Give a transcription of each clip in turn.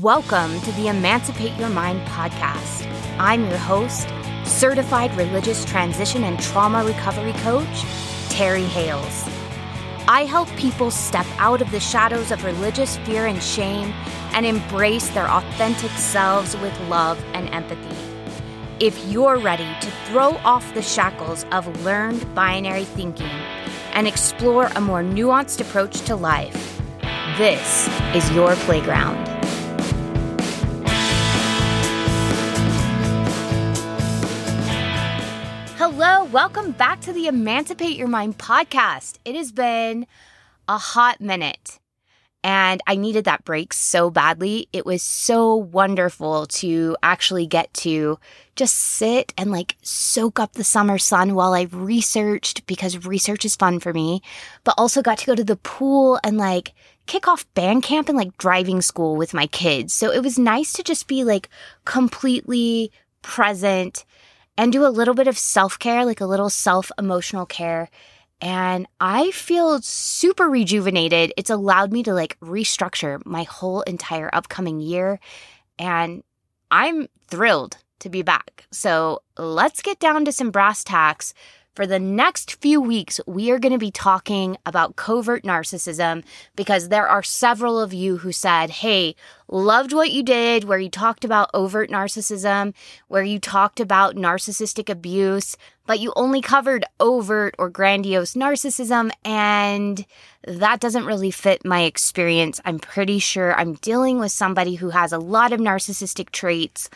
Welcome to the Emancipate Your Mind podcast. I'm your host, certified religious transition and trauma recovery coach, Terry Hales. I help people step out of the shadows of religious fear and shame and embrace their authentic selves with love and empathy. If you're ready to throw off the shackles of learned binary thinking and explore a more nuanced approach to life, this is your playground. The Emancipate Your Mind podcast. It has been a hot minute and I needed that break so badly. It was so wonderful to actually get to just sit and like soak up the summer sun while I researched because research is fun for me, but also got to go to the pool and like kick off band camp and like driving school with my kids. So it was nice to just be like completely present and do a little bit of self care, like a little self emotional care. And I feel super rejuvenated. It's allowed me to like restructure my whole entire upcoming year. And I'm thrilled to be back. So let's get down to some brass tacks for the next few weeks, we are going to be talking about covert narcissism because there are several of you who said, Hey, loved what you did, where you talked about overt narcissism, where you talked about narcissistic abuse, but you only covered overt or grandiose narcissism. And that doesn't really fit my experience. I'm pretty sure I'm dealing with somebody who has a lot of narcissistic traits,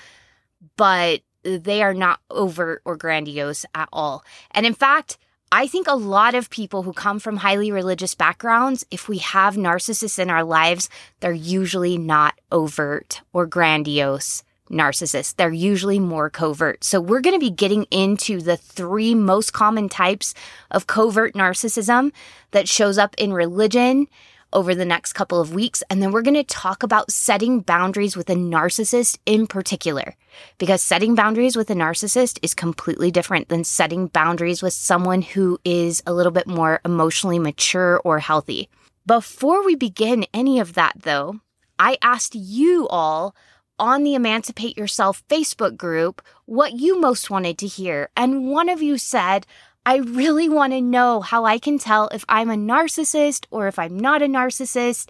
but they are not overt or grandiose at all. And in fact, I think a lot of people who come from highly religious backgrounds, if we have narcissists in our lives, they're usually not overt or grandiose narcissists. They're usually more covert. So we're going to be getting into the three most common types of covert narcissism that shows up in religion over the next couple of weeks. And then we're going to talk about setting boundaries with a narcissist in particular, because setting boundaries with a narcissist is completely different than setting boundaries with someone who is a little bit more emotionally mature or healthy. Before we begin any of that, though, I asked you all on the Emancipate Yourself Facebook group what you most wanted to hear. And one of you said, I really want to know how I can tell if I'm a narcissist or if I'm not a narcissist.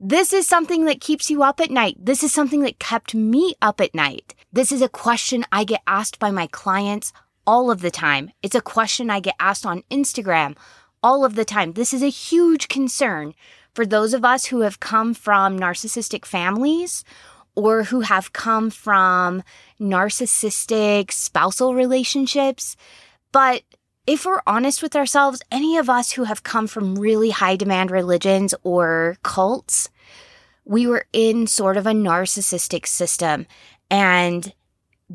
This is something that keeps you up at night. This is something that kept me up at night. This is a question I get asked by my clients all of the time. It's a question I get asked on Instagram all of the time. This is a huge concern for those of us who have come from narcissistic families or who have come from narcissistic spousal relationships. But if we're honest with ourselves, any of us who have come from really high demand religions or cults, we were in sort of a narcissistic system. And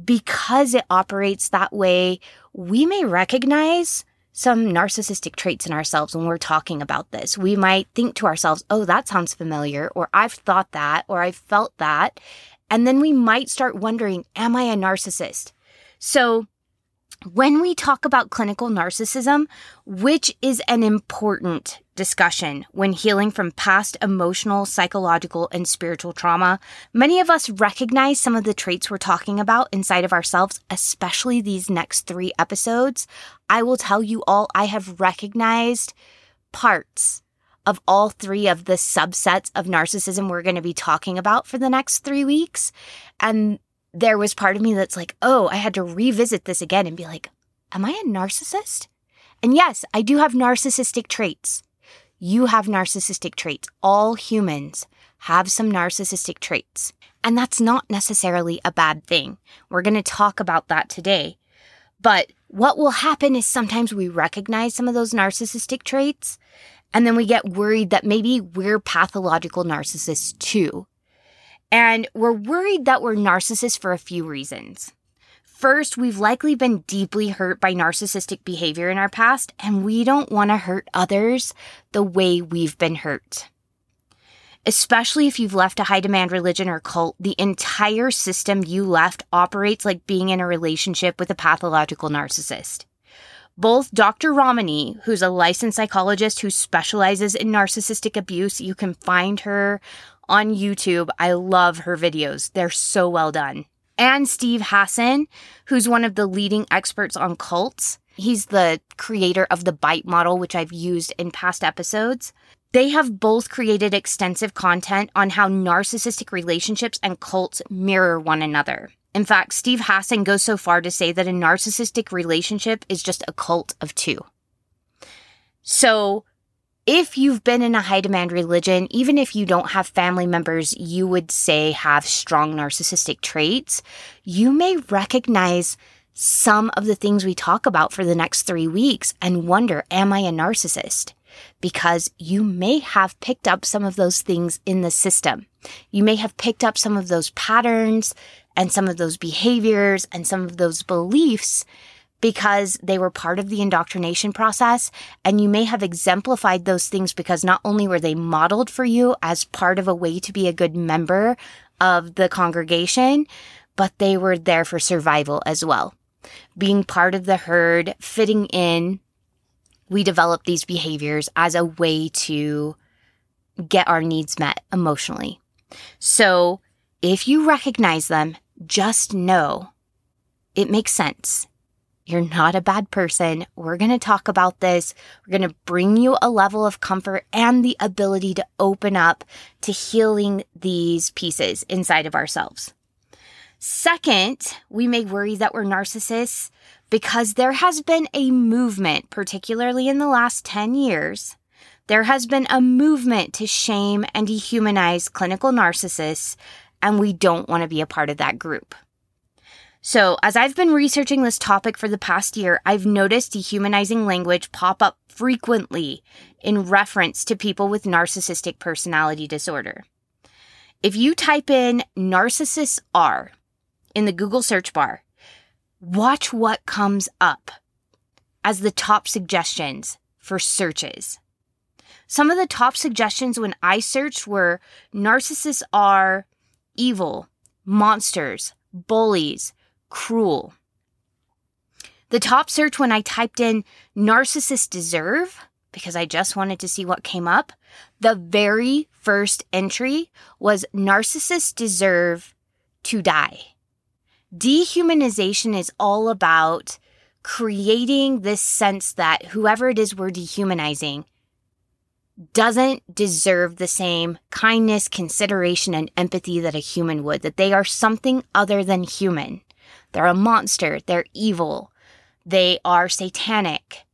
because it operates that way, we may recognize some narcissistic traits in ourselves when we're talking about this. We might think to ourselves, oh, that sounds familiar, or I've thought that, or I've felt that. And then we might start wondering, am I a narcissist? So when we talk about clinical narcissism, which is an important discussion when healing from past emotional, psychological, and spiritual trauma, many of us recognize some of the traits we're talking about inside of ourselves, especially these next three episodes. I will tell you all, I have recognized parts of all three of the subsets of narcissism we're going to be talking about for the next three weeks. And there was part of me that's like, oh, I had to revisit this again and be like, am I a narcissist? And yes, I do have narcissistic traits. You have narcissistic traits. All humans have some narcissistic traits. And that's not necessarily a bad thing. We're going to talk about that today. But what will happen is sometimes we recognize some of those narcissistic traits and then we get worried that maybe we're pathological narcissists too. And we're worried that we're narcissists for a few reasons. First, we've likely been deeply hurt by narcissistic behavior in our past, and we don't want to hurt others the way we've been hurt. especially if you've left a high demand religion or cult, the entire system you left operates like being in a relationship with a pathological narcissist. Both Dr. Ramani, who's a licensed psychologist who specializes in narcissistic abuse, you can find her on YouTube. I love her videos. They're so well done. And Steve Hassan, who's one of the leading experts on cults. He's the creator of the bite model, which I've used in past episodes. They have both created extensive content on how narcissistic relationships and cults mirror one another. In fact, Steve Hassan goes so far to say that a narcissistic relationship is just a cult of two. So, if you've been in a high demand religion, even if you don't have family members you would say have strong narcissistic traits, you may recognize some of the things we talk about for the next three weeks and wonder, am I a narcissist? because you may have picked up some of those things in the system. You may have picked up some of those patterns and some of those behaviors and some of those beliefs because they were part of the indoctrination process. And you may have exemplified those things because not only were they modeled for you as part of a way to be a good member of the congregation, but they were there for survival as well. Being part of the herd, fitting in, we develop these behaviors as a way to get our needs met emotionally. So if you recognize them, just know it makes sense. You're not a bad person. We're going to talk about this. We're going to bring you a level of comfort and the ability to open up to healing these pieces inside of ourselves. Second, we may worry that we're narcissists because there has been a movement, particularly in the last 10 years, there has been a movement to shame and dehumanize clinical narcissists, and we don't want to be a part of that group. So, as I've been researching this topic for the past year, I've noticed dehumanizing language pop up frequently in reference to people with narcissistic personality disorder. If you type in narcissists are in the Google search bar, watch what comes up as the top suggestions for searches. Some of the top suggestions when I searched were narcissists are evil, monsters, bullies, cruel. The top search when I typed in narcissists deserve, because I just wanted to see what came up, the very first entry was narcissists deserve to die. Dehumanization is all about creating this sense that whoever it is we're dehumanizing doesn't deserve the same kindness, consideration, and empathy that a human would, that they are something other than human. They're a monster, they're evil, they are satanic.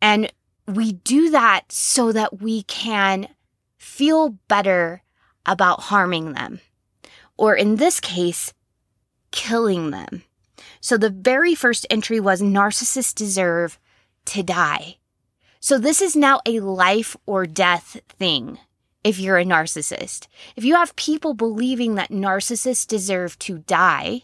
And we do that so that we can feel better about harming them. Or in this case, killing them. So the very first entry was narcissists deserve to die. So this is now a life or death thing if you're a narcissist. If you have people believing that narcissists deserve to die,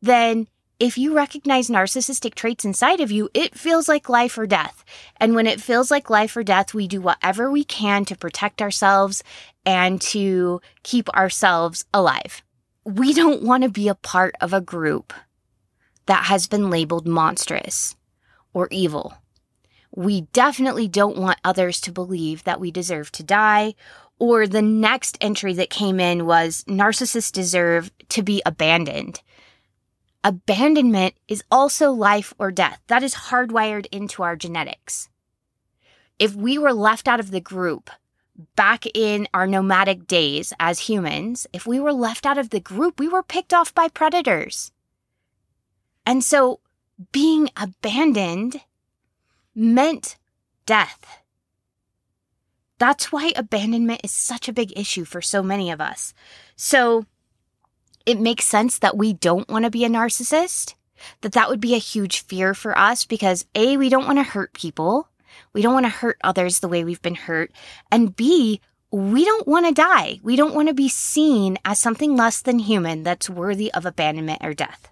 then if you recognize narcissistic traits inside of you, it feels like life or death. And when it feels like life or death, we do whatever we can to protect ourselves and to keep ourselves alive we don't want to be a part of a group that has been labeled monstrous or evil. We definitely don't want others to believe that we deserve to die. Or the next entry that came in was narcissists deserve to be abandoned. Abandonment is also life or death. That is hardwired into our genetics. If we were left out of the group, back in our nomadic days as humans, if we were left out of the group, we were picked off by predators. And so being abandoned meant death. That's why abandonment is such a big issue for so many of us. So it makes sense that we don't want to be a narcissist, that that would be a huge fear for us because A, we don't want to hurt people. We don't want to hurt others the way we've been hurt. And B, we don't want to die. We don't want to be seen as something less than human that's worthy of abandonment or death.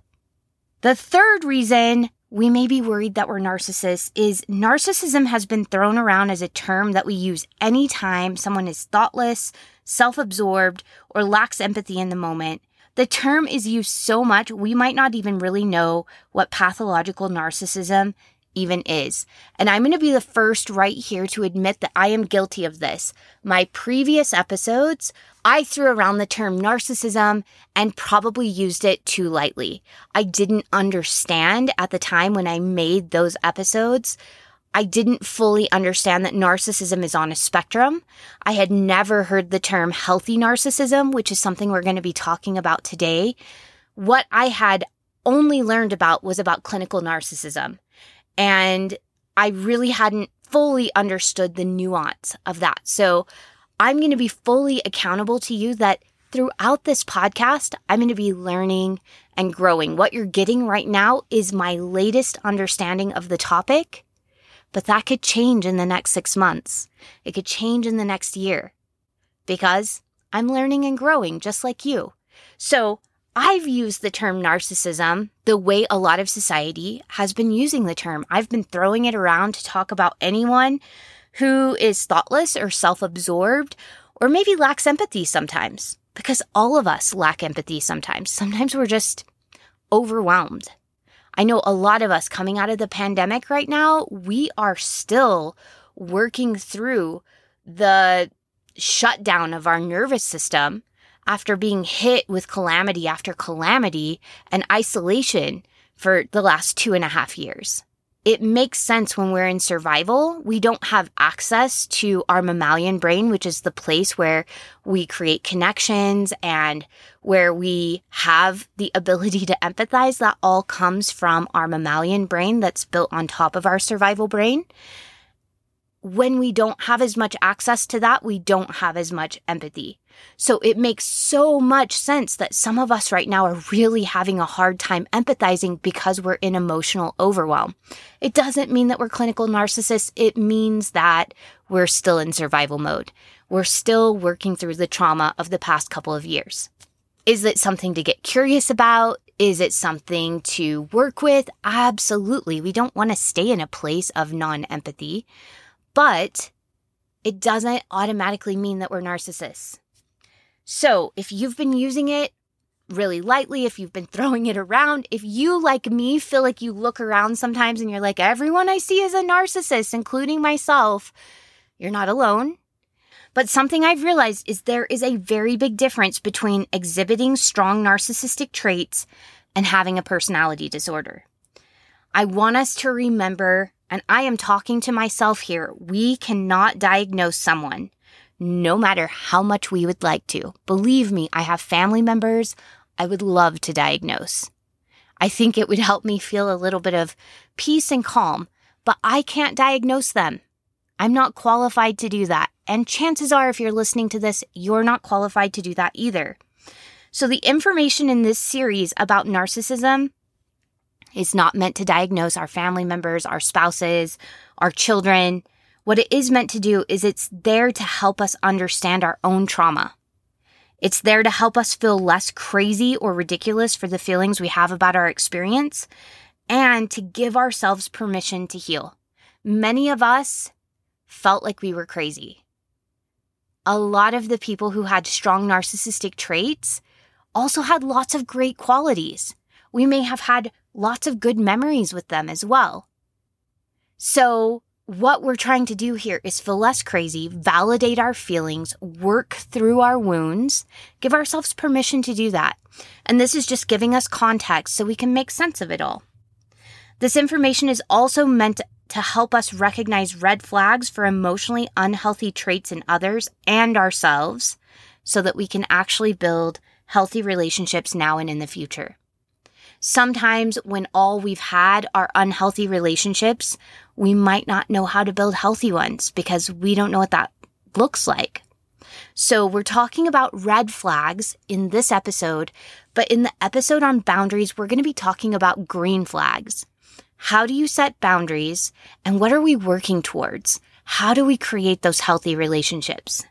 The third reason we may be worried that we're narcissists is narcissism has been thrown around as a term that we use anytime someone is thoughtless, self absorbed, or lacks empathy in the moment, the term is used so much we might not even really know what pathological narcissism even is. And I'm going to be the first right here to admit that I am guilty of this. My previous episodes, I threw around the term narcissism and probably used it too lightly. I didn't understand at the time when I made those episodes. I didn't fully understand that narcissism is on a spectrum. I had never heard the term healthy narcissism, which is something we're going to be talking about today. What I had only learned about was about clinical narcissism. And I really hadn't fully understood the nuance of that. So I'm going to be fully accountable to you that throughout this podcast, I'm going to be learning and growing. What you're getting right now is my latest understanding of the topic, but that could change in the next six months. It could change in the next year because I'm learning and growing just like you. So I've used the term narcissism the way a lot of society has been using the term. I've been throwing it around to talk about anyone who is thoughtless or self absorbed or maybe lacks empathy sometimes because all of us lack empathy sometimes. Sometimes we're just overwhelmed. I know a lot of us coming out of the pandemic right now, we are still working through the shutdown of our nervous system after being hit with calamity after calamity and isolation for the last two and a half years. It makes sense when we're in survival. We don't have access to our mammalian brain, which is the place where we create connections and where we have the ability to empathize. That all comes from our mammalian brain that's built on top of our survival brain when we don't have as much access to that, we don't have as much empathy. So it makes so much sense that some of us right now are really having a hard time empathizing because we're in emotional overwhelm. It doesn't mean that we're clinical narcissists. It means that we're still in survival mode. We're still working through the trauma of the past couple of years. Is it something to get curious about? Is it something to work with? Absolutely. We don't want to stay in a place of non empathy but it doesn't automatically mean that we're narcissists. So if you've been using it really lightly, if you've been throwing it around, if you, like me, feel like you look around sometimes and you're like, everyone I see is a narcissist, including myself, you're not alone. But something I've realized is there is a very big difference between exhibiting strong narcissistic traits and having a personality disorder. I want us to remember and I am talking to myself here, we cannot diagnose someone, no matter how much we would like to. Believe me, I have family members I would love to diagnose. I think it would help me feel a little bit of peace and calm, but I can't diagnose them. I'm not qualified to do that. And chances are, if you're listening to this, you're not qualified to do that either. So, the information in this series about narcissism is not meant to diagnose our family members, our spouses, our children. What it is meant to do is it's there to help us understand our own trauma. It's there to help us feel less crazy or ridiculous for the feelings we have about our experience and to give ourselves permission to heal. Many of us felt like we were crazy. A lot of the people who had strong narcissistic traits also had lots of great qualities. We may have had lots of good memories with them as well. So, what we're trying to do here is feel less crazy, validate our feelings, work through our wounds, give ourselves permission to do that. And this is just giving us context so we can make sense of it all. This information is also meant to help us recognize red flags for emotionally unhealthy traits in others and ourselves so that we can actually build healthy relationships now and in the future. Sometimes, when all we've had are unhealthy relationships, we might not know how to build healthy ones because we don't know what that looks like. So, we're talking about red flags in this episode, but in the episode on boundaries, we're going to be talking about green flags. How do you set boundaries and what are we working towards? How do we create those healthy relationships?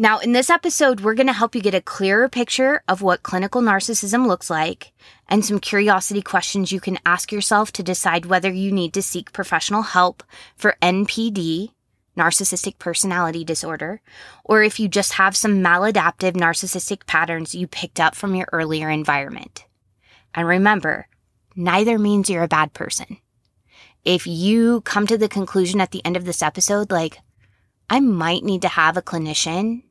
Now, in this episode, we're going to help you get a clearer picture of what clinical narcissism looks like and some curiosity questions you can ask yourself to decide whether you need to seek professional help for NPD, narcissistic personality disorder, or if you just have some maladaptive narcissistic patterns you picked up from your earlier environment. And remember, neither means you're a bad person. If you come to the conclusion at the end of this episode, like, I might need to have a clinician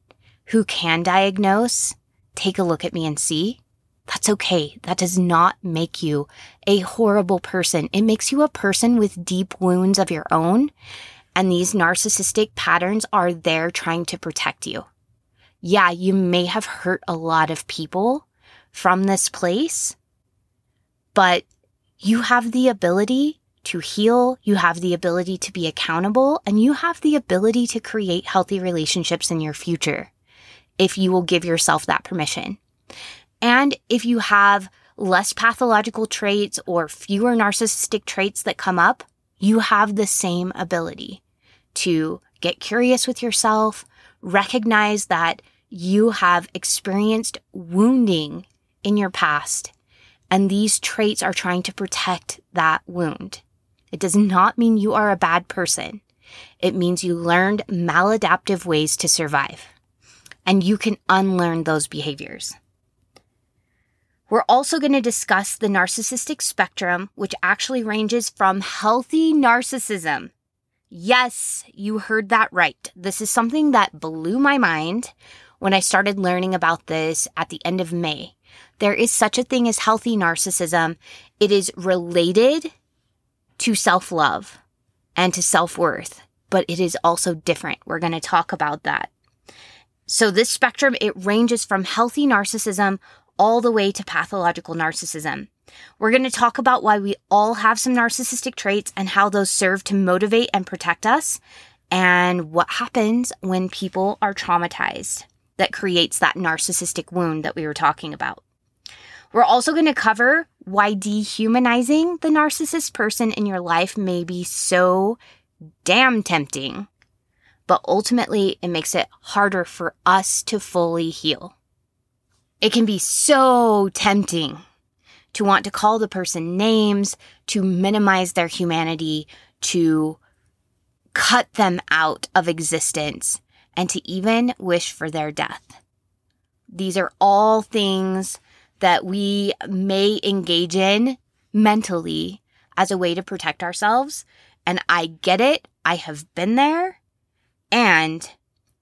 who can diagnose, take a look at me and see, that's okay. That does not make you a horrible person. It makes you a person with deep wounds of your own. And these narcissistic patterns are there trying to protect you. Yeah, you may have hurt a lot of people from this place, but you have the ability to heal. You have the ability to be accountable and you have the ability to create healthy relationships in your future if you will give yourself that permission. And if you have less pathological traits or fewer narcissistic traits that come up, you have the same ability to get curious with yourself, recognize that you have experienced wounding in your past, and these traits are trying to protect that wound. It does not mean you are a bad person. It means you learned maladaptive ways to survive, and you can unlearn those behaviors. We're also going to discuss the narcissistic spectrum, which actually ranges from healthy narcissism. Yes, you heard that right. This is something that blew my mind when I started learning about this at the end of May. There is such a thing as healthy narcissism. It is related to self love and to self worth, but it is also different. We're going to talk about that. So this spectrum, it ranges from healthy narcissism all the way to pathological narcissism. We're going to talk about why we all have some narcissistic traits and how those serve to motivate and protect us, and what happens when people are traumatized that creates that narcissistic wound that we were talking about. We're also going to cover why dehumanizing the narcissist person in your life may be so damn tempting, but ultimately it makes it harder for us to fully heal. It can be so tempting to want to call the person names, to minimize their humanity, to cut them out of existence, and to even wish for their death. These are all things that we may engage in mentally as a way to protect ourselves. And I get it. I have been there. And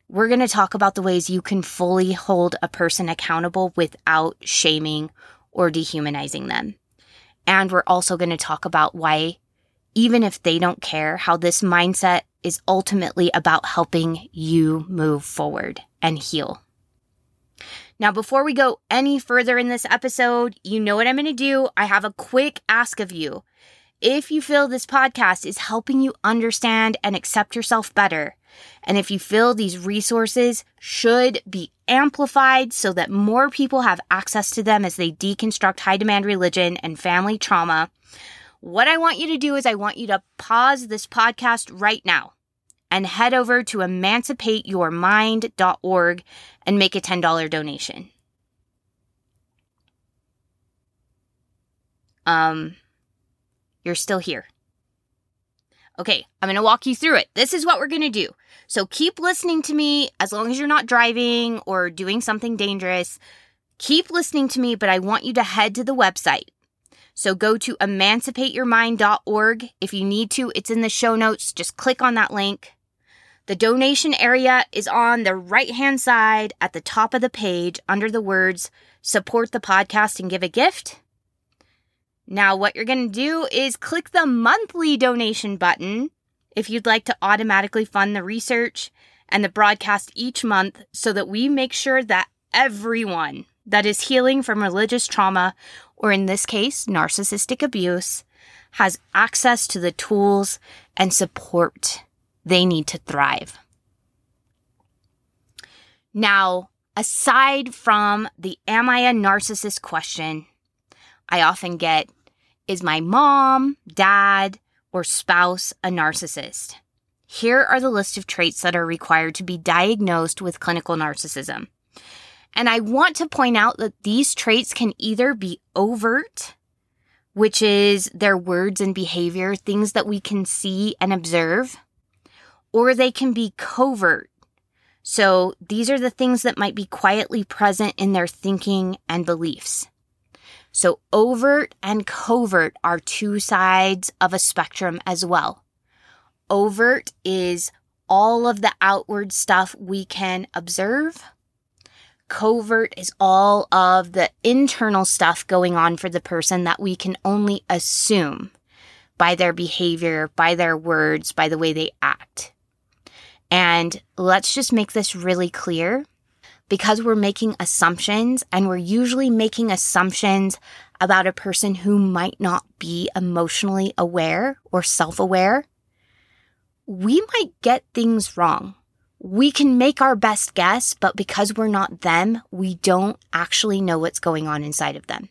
we're going to talk about the ways you can fully hold a person accountable without shaming or dehumanizing them. And we're also going to talk about why, even if they don't care, how this mindset is ultimately about helping you move forward and heal. Now, before we go any further in this episode, you know what I'm going to do. I have a quick ask of you. If you feel this podcast is helping you understand and accept yourself better, and if you feel these resources should be amplified so that more people have access to them as they deconstruct high demand religion and family trauma, what I want you to do is I want you to pause this podcast right now and head over to emancipateyourmind.org and make a $10 donation. Um, you're still here. Okay, I'm to walk you through it. This is what we're to do. So keep listening to me as long as you're not driving or doing something dangerous. Keep listening to me, but I want you to head to the website. So go to emancipateyourmind.org. If you need to, it's in the show notes. Just click on that link. The donation area is on the right hand side at the top of the page under the words support the podcast and give a gift. Now, what you're going to do is click the monthly donation button if you'd like to automatically fund the research and the broadcast each month so that we make sure that everyone that is healing from religious trauma, or in this case, narcissistic abuse, has access to the tools and support they need to thrive. Now, aside from the am I a narcissist question, I often get is my mom, dad, or spouse a narcissist? Here are the list of traits that are required to be diagnosed with clinical narcissism. And I want to point out that these traits can either be overt, which is their words and behavior, things that we can see and observe, or they can be covert. So these are the things that might be quietly present in their thinking and beliefs. So overt and covert are two sides of a spectrum as well. Overt is all of the outward stuff we can observe. Covert is all of the internal stuff going on for the person that we can only assume by their behavior, by their words, by the way they act. And let's just make this really clear because we're making assumptions and we're usually making assumptions about a person who might not be emotionally aware or self aware we might get things wrong. We can make our best guess, but because we're not them, we don't actually know what's going on inside of them.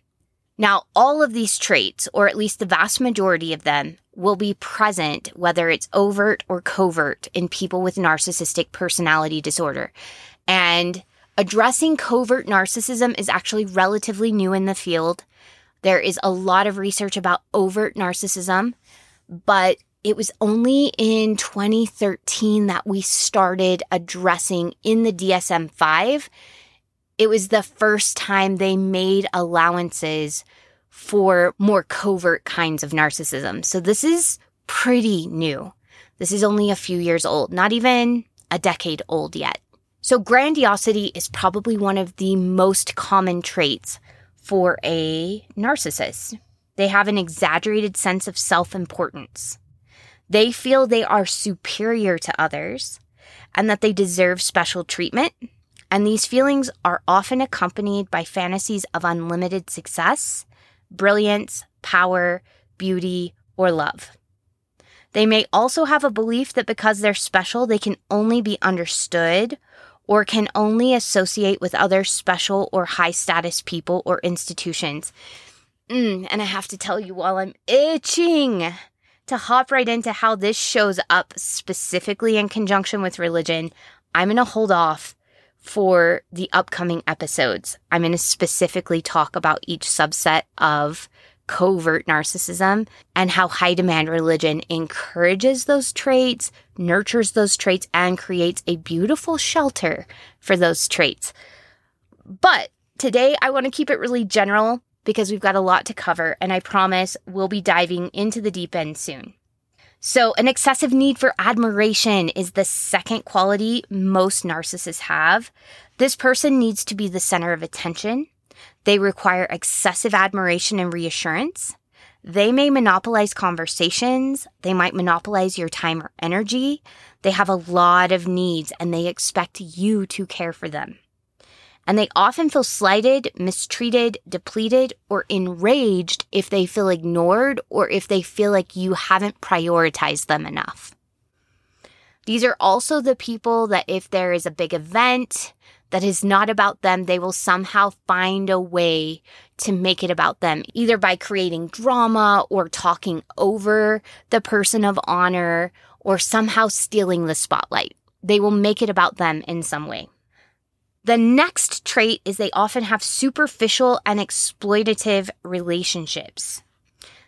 Now, all of these traits, or at least the vast majority of them, will be present, whether it's overt or covert, in people with narcissistic personality disorder. And addressing covert narcissism is actually relatively new in the field. There is a lot of research about overt narcissism, but it was only in 2013 that we started addressing in the DSM 5. It was the first time they made allowances for more covert kinds of narcissism. So this is pretty new. This is only a few years old, not even a decade old yet. So grandiosity is probably one of the most common traits for a narcissist. They have an exaggerated sense of self importance. They feel they are superior to others and that they deserve special treatment. And these feelings are often accompanied by fantasies of unlimited success, brilliance, power, beauty, or love. They may also have a belief that because they're special, they can only be understood or can only associate with other special or high status people or institutions. Mm, and I have to tell you while I'm itching to hop right into how this shows up specifically in conjunction with religion, I'm going to hold off for the upcoming episodes. I'm going to specifically talk about each subset of covert narcissism and how high demand religion encourages those traits, nurtures those traits, and creates a beautiful shelter for those traits. But today I want to keep it really general because we've got a lot to cover, and I promise we'll be diving into the deep end soon. So, an excessive need for admiration is the second quality most narcissists have. This person needs to be the center of attention. They require excessive admiration and reassurance. They may monopolize conversations. They might monopolize your time or energy. They have a lot of needs and they expect you to care for them and they often feel slighted, mistreated, depleted, or enraged if they feel ignored or if they feel like you haven't prioritized them enough. These are also the people that if there is a big event that is not about them, they will somehow find a way to make it about them, either by creating drama or talking over the person of honor or somehow stealing the spotlight. They will make it about them in some way. The next trait is they often have superficial and exploitative relationships.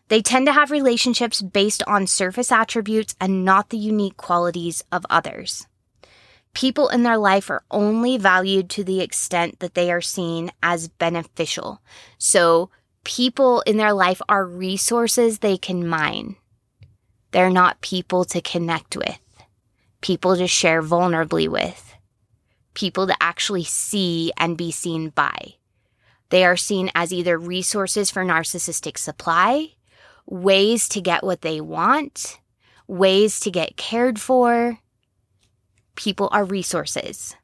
They tend to have relationships based on surface attributes and not the unique qualities of others. People in their life are only valued to the extent that they are seen as beneficial. So, people in their life are resources they can mine. They're not people to connect with, people to share vulnerably with people to actually see and be seen by. They are seen as either resources for narcissistic supply, ways to get what they want, ways to get cared for. People are resources.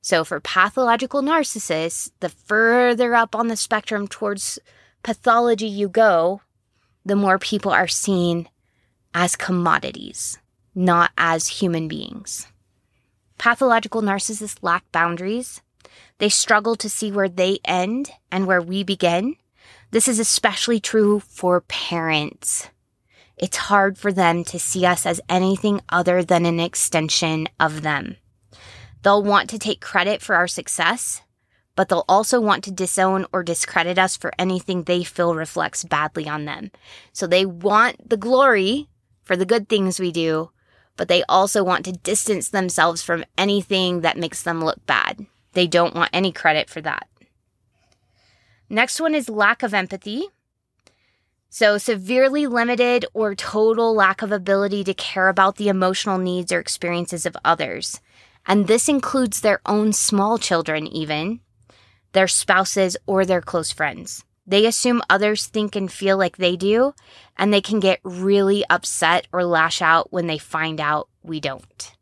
So, for pathological narcissists, the further up on the spectrum towards pathology you go, the more people are seen as commodities, not as human beings. Pathological narcissists lack boundaries. They struggle to see where they end and where we begin. This is especially true for parents. It's hard for them to see us as anything other than an extension of them. They'll want to take credit for our success, but they'll also want to disown or discredit us for anything they feel reflects badly on them. So they want the glory for the good things we do, but they also want to distance themselves from anything that makes them look bad. They don't want any credit for that. Next one is lack of empathy. So, severely limited or total lack of ability to care about the emotional needs or experiences of others. And this includes their own small children, even their spouses or their close friends. They assume others think and feel like they do, and they can get really upset or lash out when they find out we don't.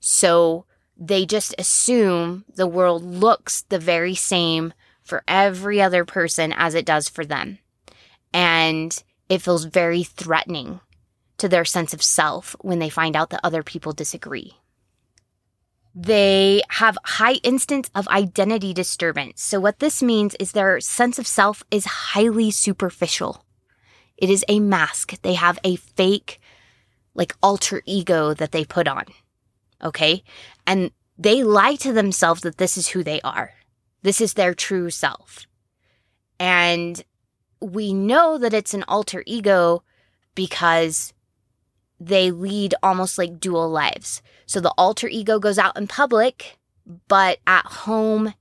So they just assume the world looks the very same for every other person as it does for them. And it feels very threatening to their sense of self when they find out that other people disagree. They have high instance of identity disturbance. So what this means is their sense of self is highly superficial. It is a mask. They have a fake, like alter ego that they put on. Okay. And they lie to themselves that this is who they are. This is their true self. And we know that it's an alter ego because they lead almost like dual lives. So the alter ego goes out in public, but at home,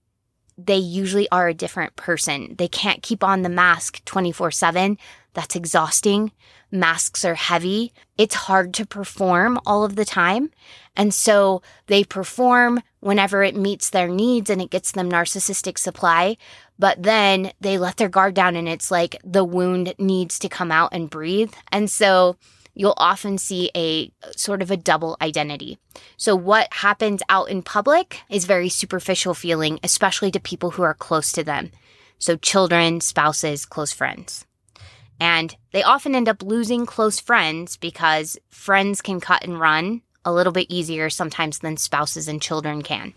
they usually are a different person. They can't keep on the mask 24 7. That's exhausting. Masks are heavy. It's hard to perform all of the time. And so they perform whenever it meets their needs and it gets them narcissistic supply. But then they let their guard down and it's like the wound needs to come out and breathe. And so you'll often see a sort of a double identity. So what happens out in public is very superficial feeling, especially to people who are close to them. So children, spouses, close friends. And they often end up losing close friends because friends can cut and run a little bit easier sometimes than spouses and children can.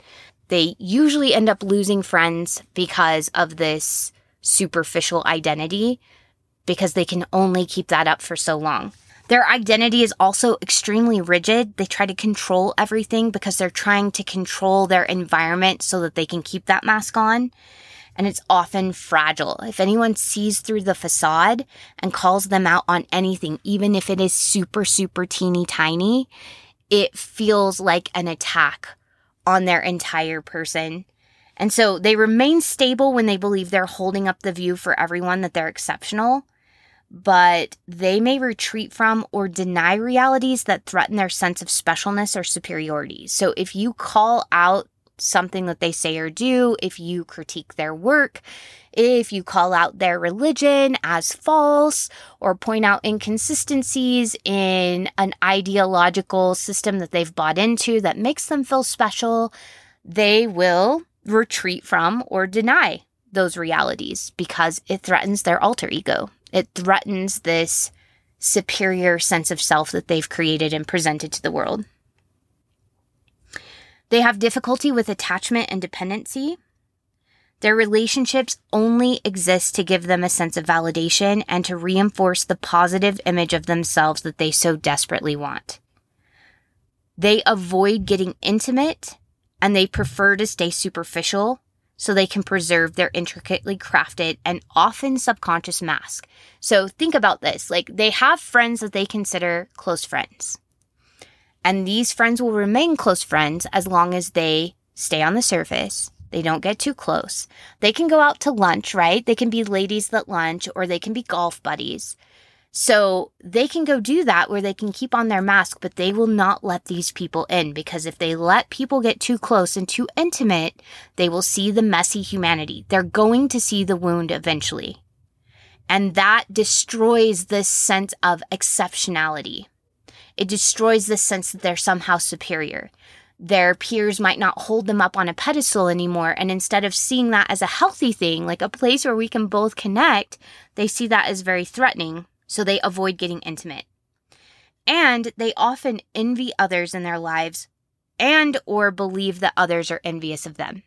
They usually end up losing friends because of this superficial identity because they can only keep that up for so long. Their identity is also extremely rigid. They try to control everything because they're trying to control their environment so that they can keep that mask on. And it's often fragile. If anyone sees through the facade and calls them out on anything, even if it is super, super teeny tiny, it feels like an attack on their entire person. And so they remain stable when they believe they're holding up the view for everyone that they're exceptional but they may retreat from or deny realities that threaten their sense of specialness or superiority. So if you call out something that they say or do, if you critique their work, if you call out their religion as false or point out inconsistencies in an ideological system that they've bought into that makes them feel special, they will retreat from or deny those realities because it threatens their alter ego. It threatens this superior sense of self that they've created and presented to the world. They have difficulty with attachment and dependency. Their relationships only exist to give them a sense of validation and to reinforce the positive image of themselves that they so desperately want. They avoid getting intimate and they prefer to stay superficial so they can preserve their intricately crafted and often subconscious mask. So think about this. Like they have friends that they consider close friends. And these friends will remain close friends as long as they stay on the surface. They don't get too close. They can go out to lunch, right? They can be ladies that lunch or they can be golf buddies. So they can go do that where they can keep on their mask, but they will not let these people in because if they let people get too close and too intimate, they will see the messy humanity. They're going to see the wound eventually. And that destroys this sense of exceptionality. It destroys the sense that they're somehow superior. Their peers might not hold them up on a pedestal anymore. And instead of seeing that as a healthy thing, like a place where we can both connect, they see that as very threatening so they avoid getting intimate. And they often envy others in their lives and or believe that others are envious of them.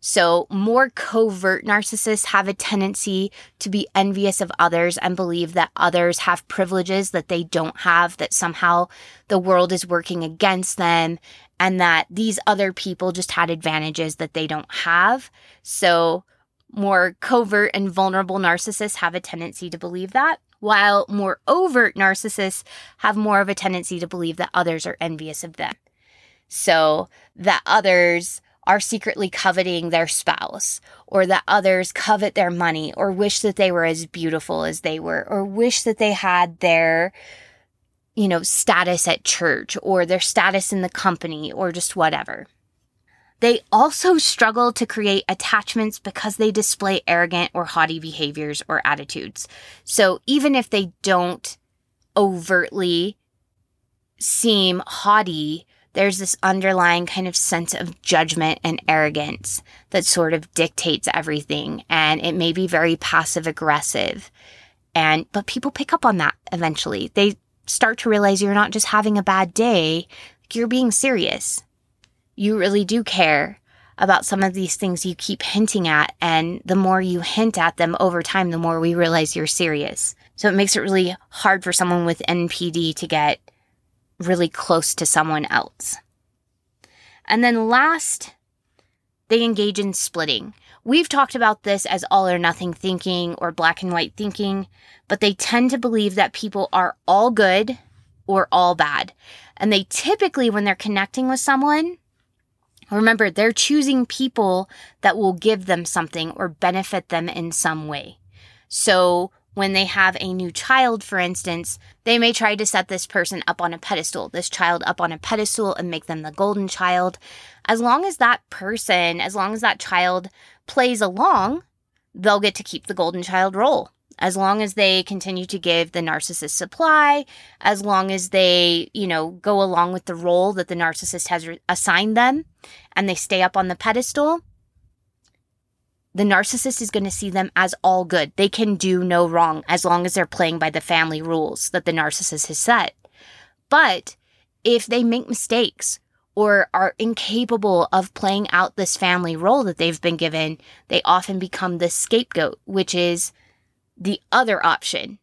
So, more covert narcissists have a tendency to be envious of others and believe that others have privileges that they don't have, that somehow the world is working against them, and that these other people just had advantages that they don't have. So, more covert and vulnerable narcissists have a tendency to believe that while more overt narcissists have more of a tendency to believe that others are envious of them. So that others are secretly coveting their spouse, or that others covet their money, or wish that they were as beautiful as they were, or wish that they had their, you know, status at church, or their status in the company, or just whatever. They also struggle to create attachments because they display arrogant or haughty behaviors or attitudes. So even if they don't overtly seem haughty, there's this underlying kind of sense of judgment and arrogance that sort of dictates everything. And it may be very passive aggressive. And, but people pick up on that eventually. They start to realize you're not just having a bad day, you're being serious you really do care about some of these things you keep hinting at. And the more you hint at them over time, the more we realize you're serious. So it makes it really hard for someone with NPD to get really close to someone else. And then last, they engage in splitting. We've talked about this as all or nothing thinking or black and white thinking, but they tend to believe that people are all good or all bad. And they typically, when they're connecting with someone, Remember, they're choosing people that will give them something or benefit them in some way. So when they have a new child, for instance, they may try to set this person up on a pedestal, this child up on a pedestal and make them the golden child. As long as that person, as long as that child plays along, they'll get to keep the golden child role as long as they continue to give the narcissist supply, as long as they, you know, go along with the role that the narcissist has re- assigned them and they stay up on the pedestal, the narcissist is going to see them as all good. They can do no wrong as long as they're playing by the family rules that the narcissist has set. But if they make mistakes or are incapable of playing out this family role that they've been given, they often become the scapegoat, which is the other option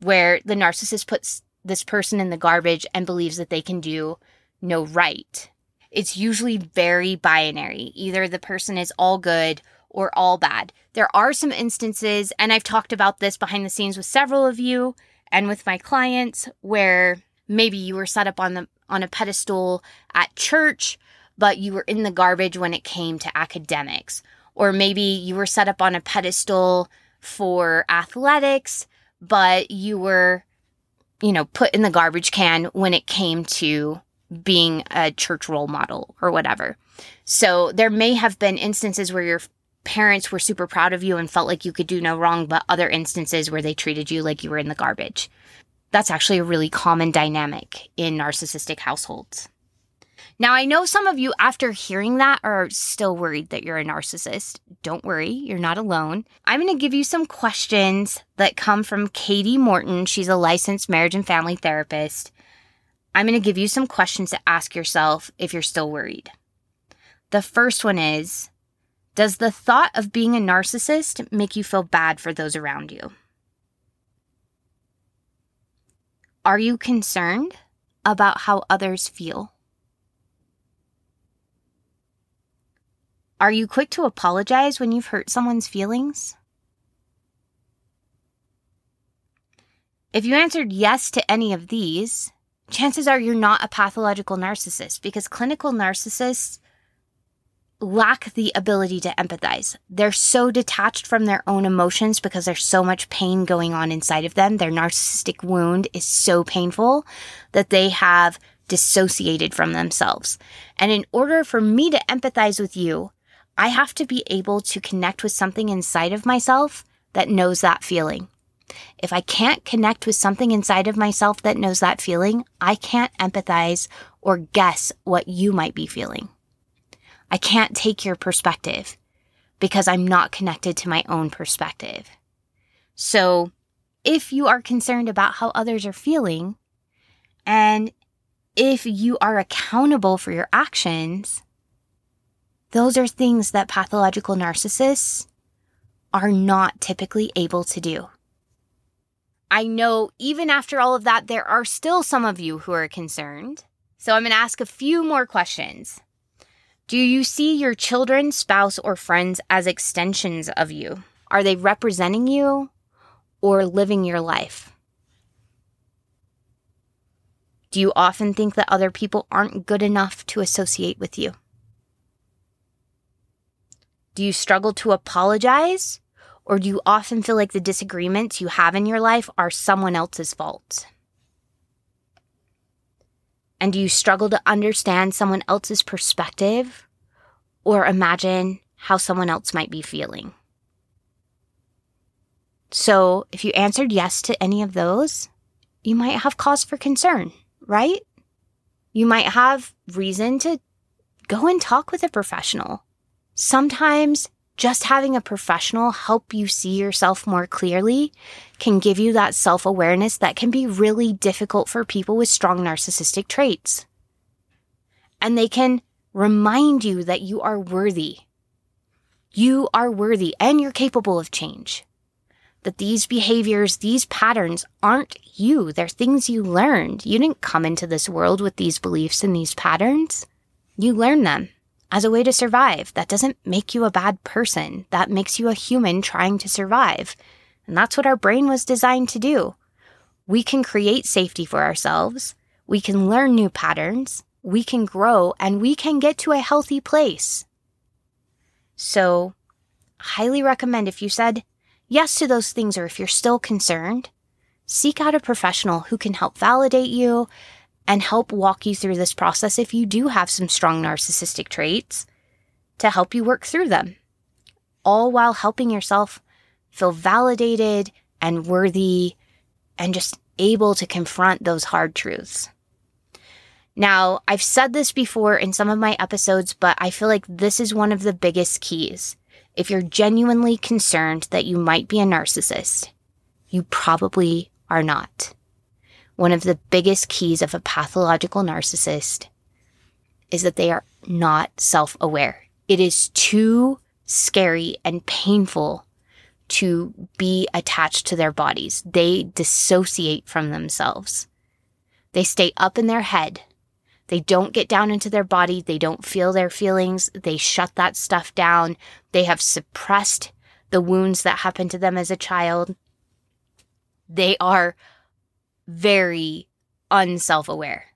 where the narcissist puts this person in the garbage and believes that they can do no right. It's usually very binary. Either the person is all good or all bad. There are some instances, and I've talked about this behind the scenes with several of you and with my clients, where maybe you were set up on the on a pedestal at church, but you were in the garbage when it came to academics. Or maybe you were set up on a pedestal for athletics, but you were, you know, put in the garbage can when it came to being a church role model or whatever. So there may have been instances where your parents were super proud of you and felt like you could do no wrong, but other instances where they treated you like you were in the garbage. That's actually a really common dynamic in narcissistic households. Now, I know some of you, after hearing that, are still worried that you're a narcissist. Don't worry, you're not alone. I'm going to give you some questions that come from Kati Morton. She's a licensed marriage and family therapist. I'm going to give you some questions to ask yourself if you're still worried. The first one is Does the thought of being a narcissist make you feel bad for those around you? Are you concerned about how others feel? Are you quick to apologize when you've hurt someone's feelings? If you answered yes to any of these, chances are you're not a pathological narcissist because clinical narcissists lack the ability to empathize. They're so detached from their own emotions because there's so much pain going on inside of them. Their narcissistic wound is so painful that they have dissociated from themselves. And in order for me to empathize with you, I have to be able to connect with something inside of myself that knows that feeling. If I can't connect with something inside of myself that knows that feeling, I can't empathize or guess what you might be feeling. I can't take your perspective because I'm not connected to my own perspective. So if you are concerned about how others are feeling and if you are accountable for your actions, those are things that pathological narcissists are not typically able to do. I know even after all of that, there are still some of you who are concerned. So I'm going to ask a few more questions. Do you see your children, spouse, or friends as extensions of you? Are they representing you? or living your life? Do you often think that other people aren't good enough to associate with you? Do you struggle to apologize? Or do you often feel like the disagreements you have in your life are someone else's fault? And do you struggle to understand someone else's perspective or imagine how someone else might be feeling? So, if you answered yes to any of those, you might have cause for concern, right? You might have reason to go and talk with a professional. Sometimes just having a professional help you see yourself more clearly can give you that self awareness that can be really difficult for people with strong narcissistic traits. And they can remind you that you are worthy. You are worthy and you're capable of change. That these behaviors, these patterns aren't you. They're things you learned. You didn't come into this world with these beliefs and these patterns. You learned them as a way to survive. That doesn't make you a bad person. That makes you a human trying to survive. And that's what our brain was designed to do. We can create safety for ourselves. We can learn new patterns. We can grow and we can get to a healthy place. So, highly recommend if you said yes to those things or if you're still concerned, seek out a professional who can help validate you and help walk you through this process if you do have some strong narcissistic traits to help you work through them, all while helping yourself feel validated and worthy and just able to confront those hard truths. Now, I've said this before in some of my episodes, but I feel like this is one of the biggest keys. If you're genuinely concerned that you might be a narcissist, you probably are not one of the biggest keys of a pathological narcissist is that they are not self aware. It is too scary and painful to be attached to their bodies. They dissociate from themselves. They stay up in their head. They don't get down into their body. They don't feel their feelings. They shut that stuff down. They have suppressed the wounds that happened to them as a child. They are very unself aware.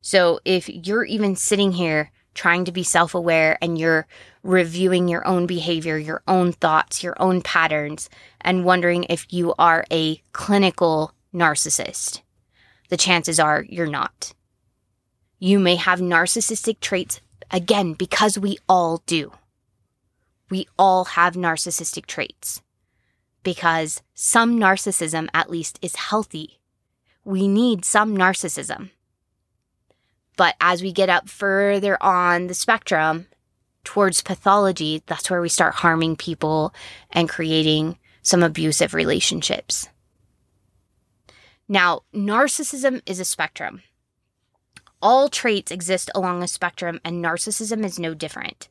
So if you're even sitting here trying to be self aware and you're reviewing your own behavior, your own thoughts, your own patterns, and wondering if you are a clinical narcissist, the chances are you're not. You may have narcissistic traits again because we all do. We all have narcissistic traits because some narcissism, at least, is healthy we need some narcissism. But as we get up further on the spectrum towards pathology, that's where we start harming people and creating some abusive relationships. Now, narcissism is a spectrum. All traits exist along a spectrum, and narcissism is no different.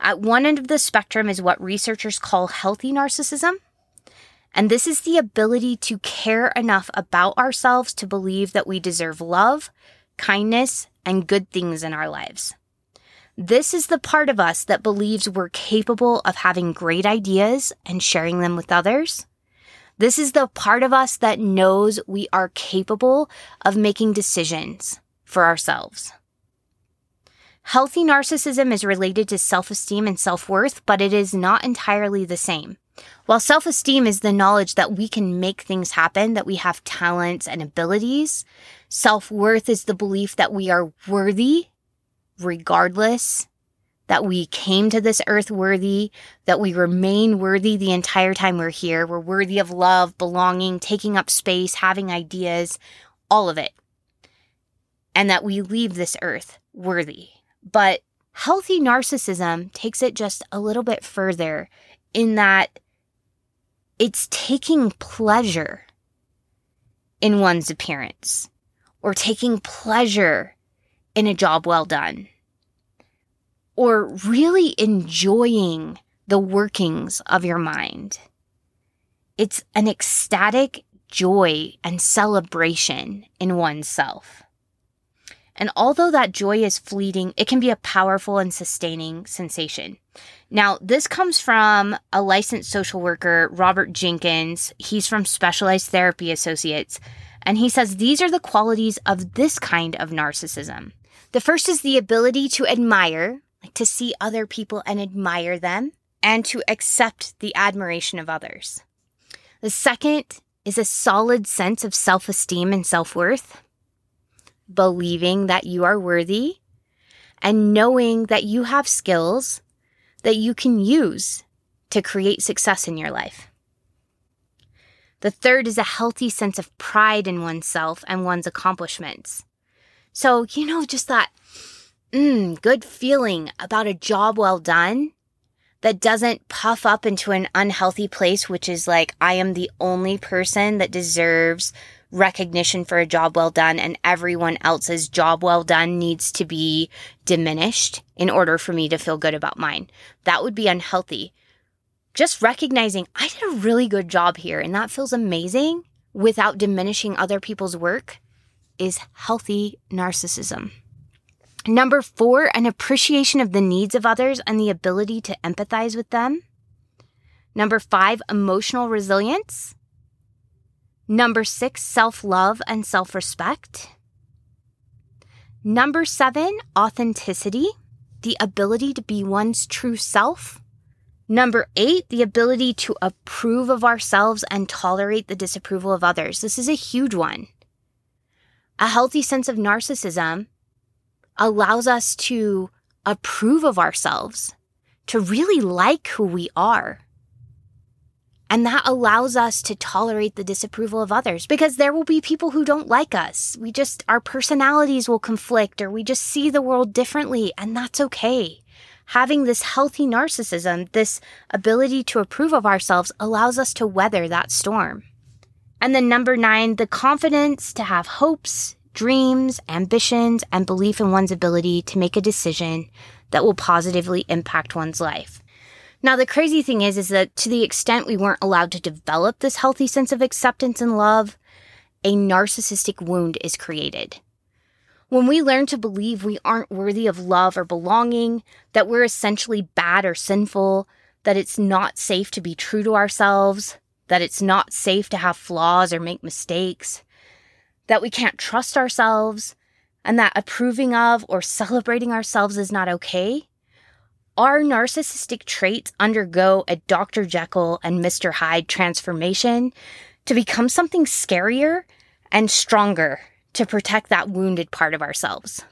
At one end of the spectrum is what researchers call healthy narcissism, and this is the ability to care enough about ourselves to believe that we deserve love, kindness, and good things in our lives. This is the part of us that believes we're capable of having great ideas and sharing them with others. This is the part of us that knows we are capable of making decisions for ourselves. Healthy narcissism is related to self esteem and self worth, but it is not entirely the same. While self esteem is the knowledge that we can make things happen, that we have talents and abilities, self worth is the belief that we are worthy regardless, that we came to this earth worthy, that we remain worthy the entire time we're here. We're worthy of love, belonging, taking up space, having ideas, all of it. And that we leave this earth worthy. But healthy narcissism takes it just a little bit further in that it's taking pleasure in one's appearance or taking pleasure in a job well done or really enjoying the workings of your mind. It's an ecstatic joy and celebration in oneself. And although that joy is fleeting, it can be a powerful and sustaining sensation. Now, this comes from a licensed social worker, Robert Jenkins. He's from Specialized Therapy Associates. And he says these are the qualities of this kind of narcissism. The first is the ability to admire, like to see other people and admire them, and to accept the admiration of others. The second is a solid sense of self esteem and self worth, believing that you are worthy, and knowing that you have skills that you can use to create success in your life. The third is a healthy sense of pride in oneself and one's accomplishments. So, you know, just that mm, good feeling about a job well done that doesn't puff up into an unhealthy place, which is like, I am the only person that deserves recognition for a job well done and everyone else's job well done needs to be diminished in order for me to feel good about mine. That would be unhealthy. Just recognizing I did a really good job here and that feels amazing without diminishing other people's work is healthy narcissism. Number four, an appreciation of the needs of others and the ability to empathize with them. Number five, emotional resilience. Number six, self love and self respect. Number seven, authenticity, the ability to be one's true self. Number eight, the ability to approve of ourselves and tolerate the disapproval of others. This is a huge one. A healthy sense of narcissism allows us to approve of ourselves, to really like who we are. And that allows us to tolerate the disapproval of others because there will be people who don't like us. We just, our personalities will conflict or we just see the world differently, and that's okay. Having this healthy narcissism, this ability to approve of ourselves, allows us to weather that storm. And then number nine, the confidence to have hopes, dreams, ambitions, and belief in one's ability to make a decision that will positively impact one's life. Now, the crazy thing is, is that to the extent we weren't allowed to develop this healthy sense of acceptance and love, a narcissistic wound is created. When we learn to believe we aren't worthy of love or belonging, that we're essentially bad or sinful, that it's not safe to be true to ourselves, that it's not safe to have flaws or make mistakes, that we can't trust ourselves, and that approving of or celebrating ourselves is not okay, our narcissistic traits undergo a Dr. Jekyll and Mr. Hyde transformation to become something scarier and stronger to protect that wounded part of ourselves.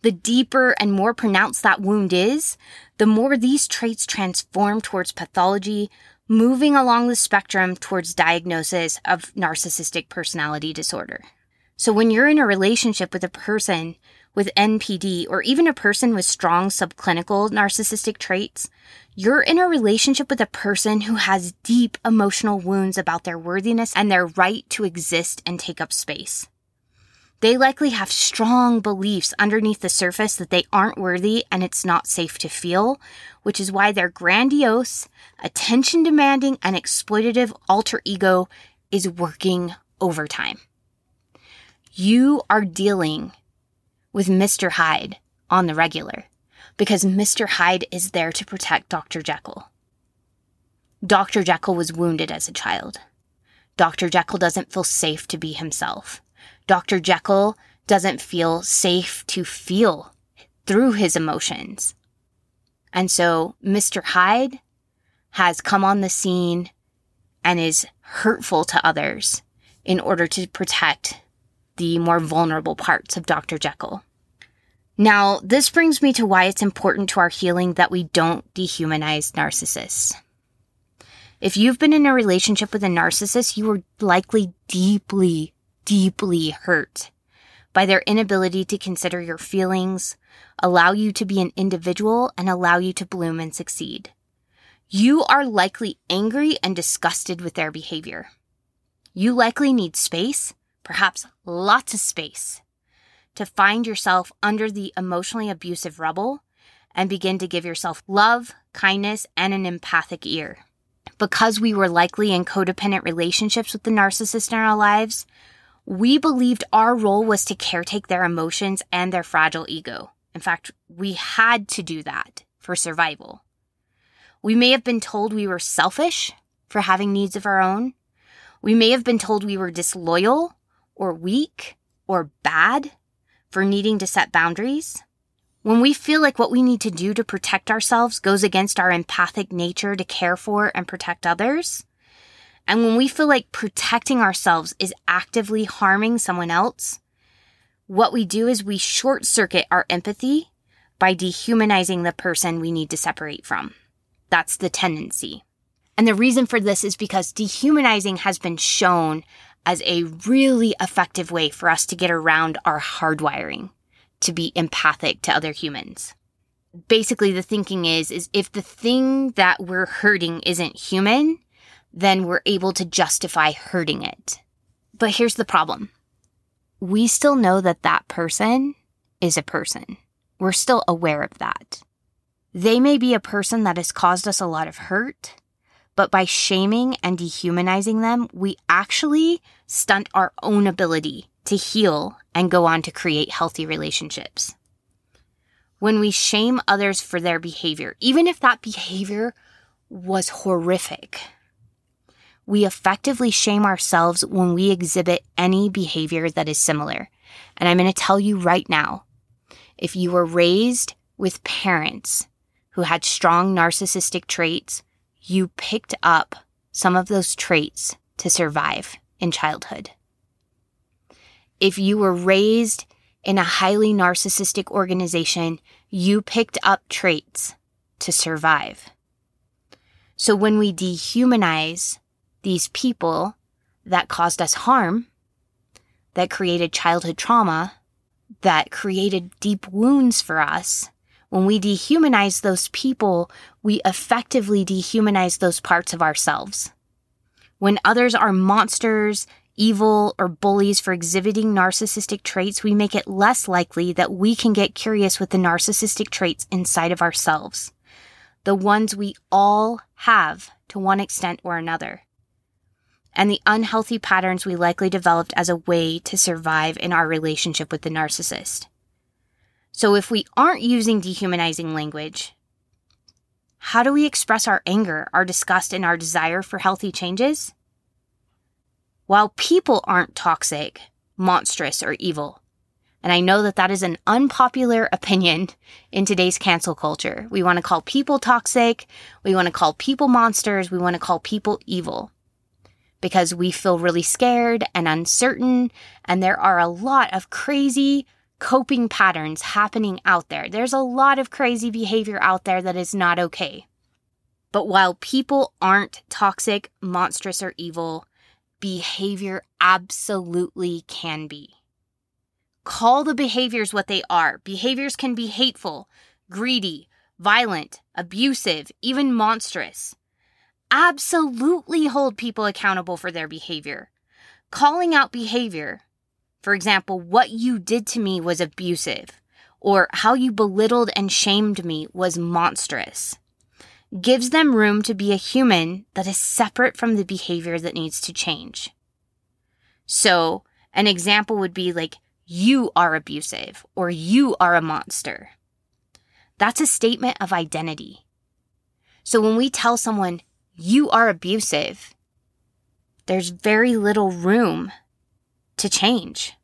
The deeper and more pronounced that wound is, the more these traits transform towards pathology, moving along the spectrum towards diagnosis of narcissistic personality disorder. So when you're in a relationship with a person with NPD or even a person with strong subclinical narcissistic traits, you're in a relationship with a person who has deep emotional wounds about their worthiness and their right to exist and take up space. They likely have strong beliefs underneath the surface that they aren't worthy and it's not safe to feel, which is why their grandiose, attention demanding, and exploitative alter ego is working overtime. You are dealing with Mr. Hyde on the regular because Mr. Hyde is there to protect Dr. Jekyll. Dr. Jekyll was wounded as a child. Dr. Jekyll doesn't feel safe to be himself. Dr. Jekyll doesn't feel safe to feel through his emotions. And so Mr. Hyde has come on the scene and is hurtful to others in order to protect the more vulnerable parts of Dr. Jekyll. Now, this brings me to why it's important to our healing that we don't dehumanize narcissists. If you've been in a relationship with a narcissist, you were likely deeply, deeply hurt by their inability to consider your feelings, allow you to be an individual, and allow you to bloom and succeed. You are likely angry and disgusted with their behavior. You likely need space, perhaps lots of space, to find yourself under the emotionally abusive rubble and begin to give yourself love, kindness, and an empathic ear. Because we were likely in codependent relationships with the narcissist in our lives, We believed our role was to caretake their emotions and their fragile ego. In fact, we had to do that for survival. We may have been told we were selfish for having needs of our own. We may have been told we were disloyal or weak or bad for needing to set boundaries. When we feel like what we need to do to protect ourselves goes against our empathic nature to care for and protect others, and when we feel like protecting ourselves is actively harming someone else, what we do is we short circuit our empathy by dehumanizing the person we need to separate from. That's the tendency. And the reason for this is because dehumanizing has been shown as a really effective way for us to get around our hardwiring to be empathic to other humans. Basically, the thinking is, is if the thing that we're hurting isn't human, then we're able to justify hurting it. But here's the problem. We still know that that person is a person. We're still aware of that. They may be a person that has caused us a lot of hurt, but by shaming and dehumanizing them, we actually stunt our own ability to heal and go on to create healthy relationships. When we shame others for their behavior, even if that behavior was horrific, we effectively shame ourselves when we exhibit any behavior that is similar. And I'm going to tell you right now if you were raised with parents who had strong narcissistic traits, you picked up some of those traits to survive in childhood. If you were raised in a highly narcissistic organization, you picked up traits to survive. So when we dehumanize these people that caused us harm, that created childhood trauma, that created deep wounds for us, when we dehumanize those people, we effectively dehumanize those parts of ourselves. When others are monsters, evil, or bullies for exhibiting narcissistic traits, we make it less likely that we can get curious with the narcissistic traits inside of ourselves. The ones we all have to one extent or another and the unhealthy patterns we likely developed as a way to survive in our relationship with the narcissist. So if we aren't using dehumanizing language, how do we express our anger, our disgust, and our desire for healthy changes? While people aren't toxic, monstrous, or evil, and I know that that is an unpopular opinion in today's cancel culture. We want to call people toxic. We want to call people monsters. We want to call people evil because we feel really scared and uncertain. And there are a lot of crazy coping patterns happening out there. There's a lot of crazy behavior out there that is not okay. But while people aren't toxic, monstrous, or evil, behavior absolutely can be. Call the behaviors what they are. Behaviors can be hateful, greedy, violent, abusive, even monstrous absolutely hold people accountable for their behavior. Calling out behavior, for example, what you did to me was abusive, or how you belittled and shamed me was monstrous, gives them room to be a human that is separate from the behavior that needs to change. So, an example would be like, you are abusive, or you are a monster. That's a statement of identity. So when we tell someone, you are abusive, there's very little room to change.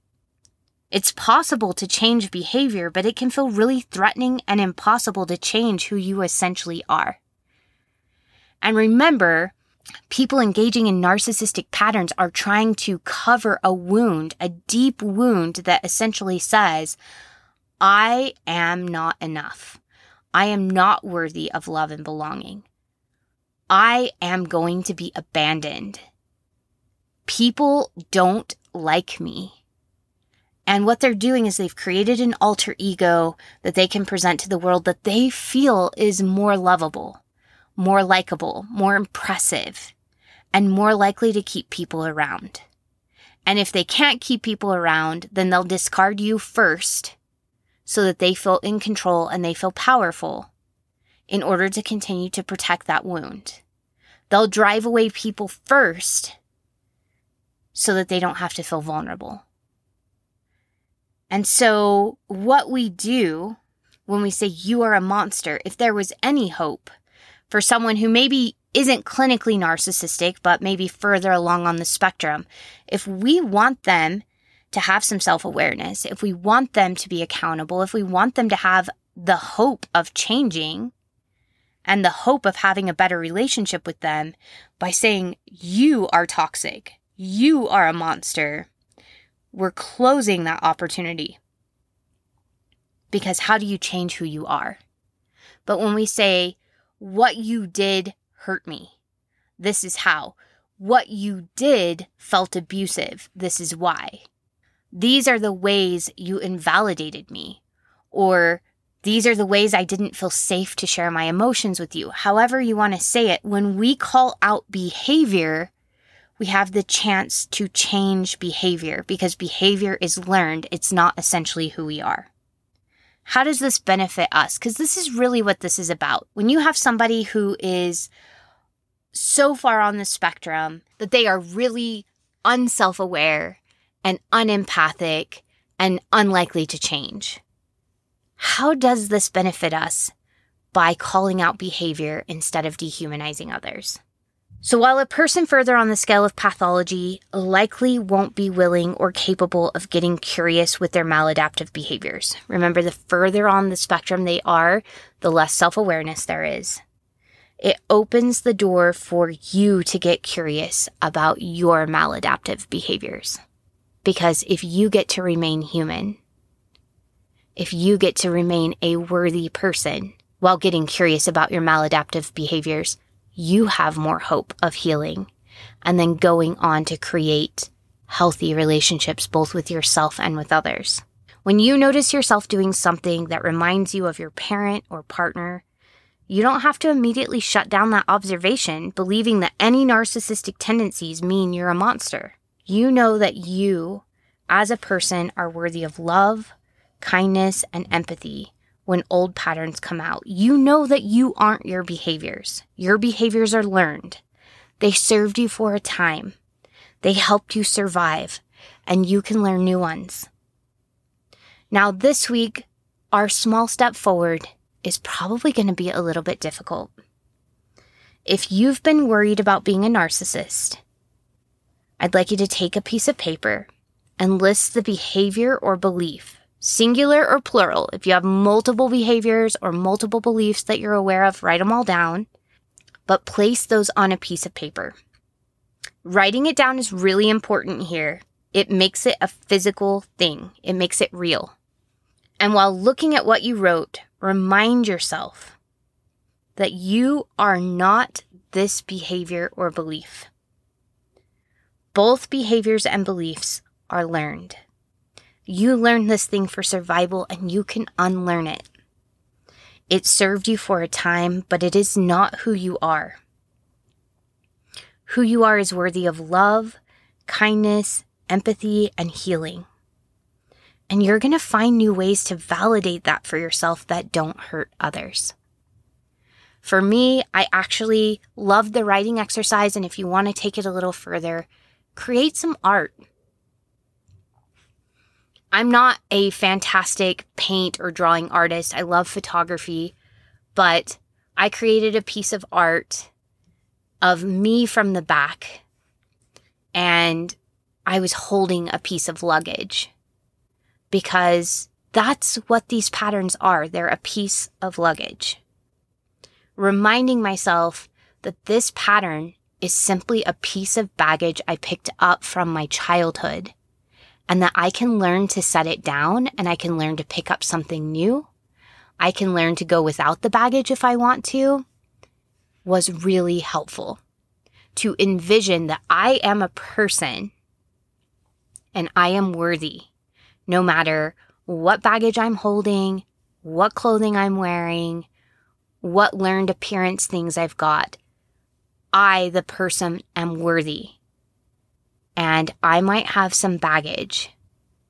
It's possible to change behavior, but it can feel really threatening and impossible to change who you essentially are. And remember, people engaging in narcissistic patterns are trying to cover a wound, a deep wound that essentially says, I am not enough. I am not worthy of love and belonging. I am going to be abandoned. People don't like me. And what they're doing is they've created an alter ego that they can present to the world that they feel is more lovable, more likable, more impressive, and more likely to keep people around. And if they can't keep people around, then they'll discard you first so that they feel in control and they feel powerful in order to continue to protect that wound. They'll drive away people first so that they don't have to feel vulnerable. And so, what we do when we say you are a monster, if there was any hope for someone who maybe isn't clinically narcissistic, but maybe further along on the spectrum, if we want them to have some self awareness, if we want them to be accountable, if we want them to have the hope of changing and the hope of having a better relationship with them by saying, You are toxic, you are a monster, we're closing that opportunity. Because how do you change who you are? But when we say, What you did hurt me, this is how. What you did felt abusive, this is why these are the ways you invalidated me, or these are the ways I didn't feel safe to share my emotions with you. However, you want to say it, when we call out behavior, we have the chance to change behavior because behavior is learned. It's not essentially who we are. How does this benefit us? Because this is really what this is about. When you have somebody who is so far on the spectrum that they are really unself aware and unempathic and unlikely to change. How does this benefit us by calling out behavior instead of dehumanizing others? So, while a person further on the scale of pathology likely won't be willing or capable of getting curious with their maladaptive behaviors, remember the further on the spectrum they are, the less self awareness there is. It opens the door for you to get curious about your maladaptive behaviors. Because if you get to remain human, if you get to remain a worthy person while getting curious about your maladaptive behaviors, you have more hope of healing and then going on to create healthy relationships both with yourself and with others. When you notice yourself doing something that reminds you of your parent or partner, you don't have to immediately shut down that observation, believing that any narcissistic tendencies mean you're a monster you know that you, as a person, are worthy of love, kindness, and empathy when old patterns come out. You know that you aren't your behaviors. Your behaviors are learned. They served you for a time. They helped you survive, and you can learn new ones. Now, this week, our small step forward is probably going to be a little bit difficult. If you've been worried about being a narcissist, I'd like you to take a piece of paper and list the behavior or belief, singular or plural. If you have multiple behaviors or multiple beliefs that you're aware of, write them all down, but place those on a piece of paper. Writing it down is really important here. It makes it a physical thing, it makes it real. And while looking at what you wrote, remind yourself that you are not this behavior or belief. Both behaviors and beliefs are learned. You learned this thing for survival and you can unlearn it. It served you for a time, but it is not who you are. Who you are is worthy of love, kindness, empathy, and healing. And you're going to find new ways to validate that for yourself that don't hurt others. For me, I actually love the writing exercise. And if you want to take it a little further, create some art. I'm not a fantastic paint or drawing artist. I love photography, but I created a piece of art of me from the back and I was holding a piece of luggage because that's what these patterns are. They're a piece of luggage. Reminding myself that this pattern is simply a piece of baggage I picked up from my childhood and that I can learn to set it down and I can learn to pick up something new. I can learn to go without the baggage if I want to was really helpful to envision that I am a person and I am worthy no matter what baggage I'm holding, what clothing I'm wearing, what learned appearance things I've got. I, the person, am worthy. And I might have some baggage,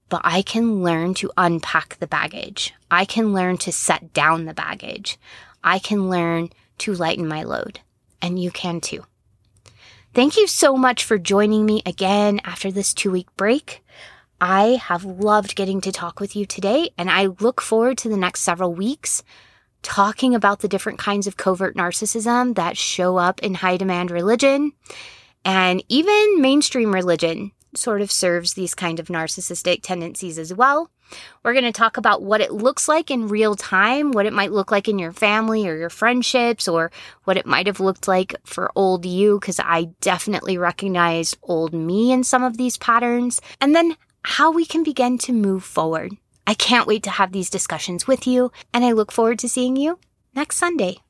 but I can learn to unpack the baggage. I can learn to set down the baggage. I can learn to lighten my load. And you can too. Thank you so much for joining me again after this two week break. I have loved getting to talk with you today, and I look forward to the next several weeks talking about the different kinds of covert narcissism that show up in high demand religion and even mainstream religion sort of serves these kind of narcissistic tendencies as well. We're going to talk about what it looks like in real time, what it might look like in your family or your friendships, or what it might have looked like for old you, because I definitely recognized old me in some of these patterns, and then how we can begin to move forward. I can't wait to have these discussions with you, and I look forward to seeing you next Sunday.